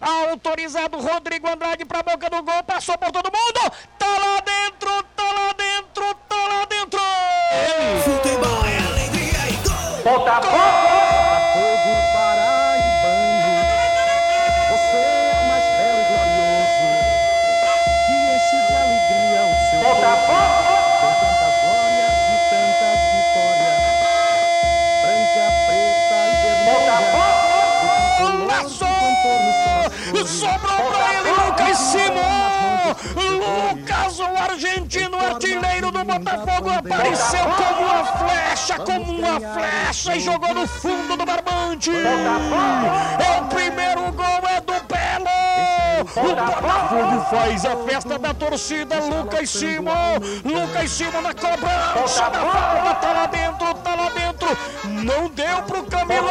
Autorizado Rodrigo Andrade pra boca do gol, passou por todo mundo. Tá lá dentro, tá lá dentro, tá lá dentro. Futebol é alegria e gol. Botafogo! Sobrou pra ele Lucas! Lucas, o argentino artilheiro do Botafogo, apareceu como uma flecha, como uma flecha e jogou no fundo do barbante! É o primeiro gol, é do Belo! O Botafogo faz a festa da torcida, Lucas Simon! Lucas Simon na cobrança da falta, tá lá dentro, tá lá dentro! Não deu pro Camilo!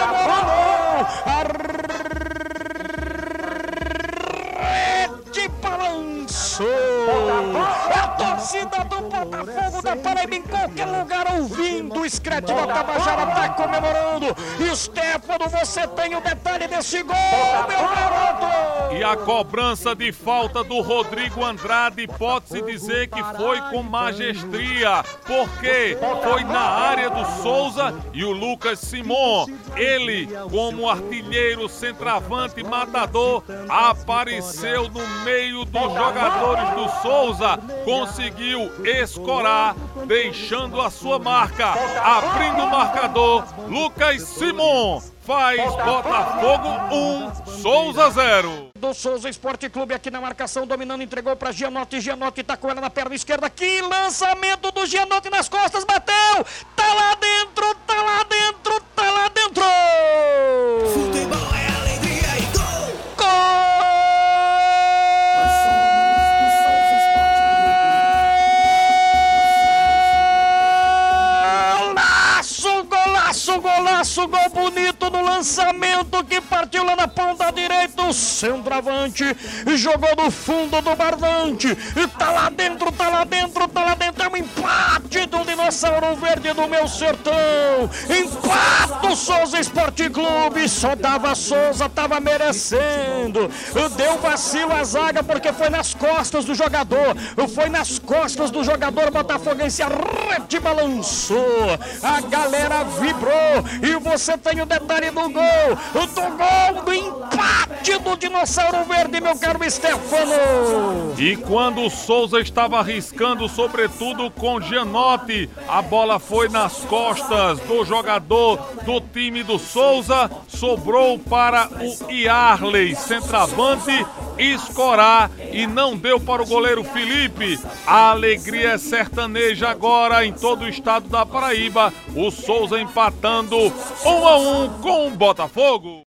Rede balançou! Torcida do Botafogo da Paraíba em qualquer lugar ouvindo o Scratch da Tabajara tá comemorando! Stefano, você tem o detalhe desse gol, meu garoto! E a cobrança de falta do Rodrigo Andrade pode-se dizer que foi com majestria, porque foi na área do Souza e o Lucas Simon. Ele, como artilheiro, centroavante, matador, apareceu no meio dos jogadores do Souza, conseguiu escorar, deixando a sua marca, abrindo o marcador. Lucas Simon faz Botafogo 1, Souza 0 do Souza Esporte Clube aqui na marcação, dominando, entregou para Gianotti, Gianotti tá com ela na perna esquerda, que lançamento do Gianotti nas costas, bateu, tá lá dentro, golaço, gol bonito no lançamento que partiu lá na ponta direita, o centroavante jogou no fundo do barbante, e tá lá dentro, tá lá dentro, tá lá dentro, é um empate do Dinossauro Verde do meu sertão, empate Souza Esporte Clube, só dava Souza, tava merecendo, deu vacilo a zaga porque foi nas costas do jogador, foi nas costas do jogador botafoguense, a rede balançou, a galera vibrou. E você tem o detalhe do gol, do gol do empate do Dinossauro Verde, meu caro Stefano. E quando o Souza estava arriscando, sobretudo com Gianotti, a bola foi nas costas do jogador do time do Souza, sobrou para o Iarley, centroavante, escorar e não deu para o goleiro Felipe. A alegria é sertaneja agora em todo o estado da Paraíba. O Souza empatando um a um com o Botafogo.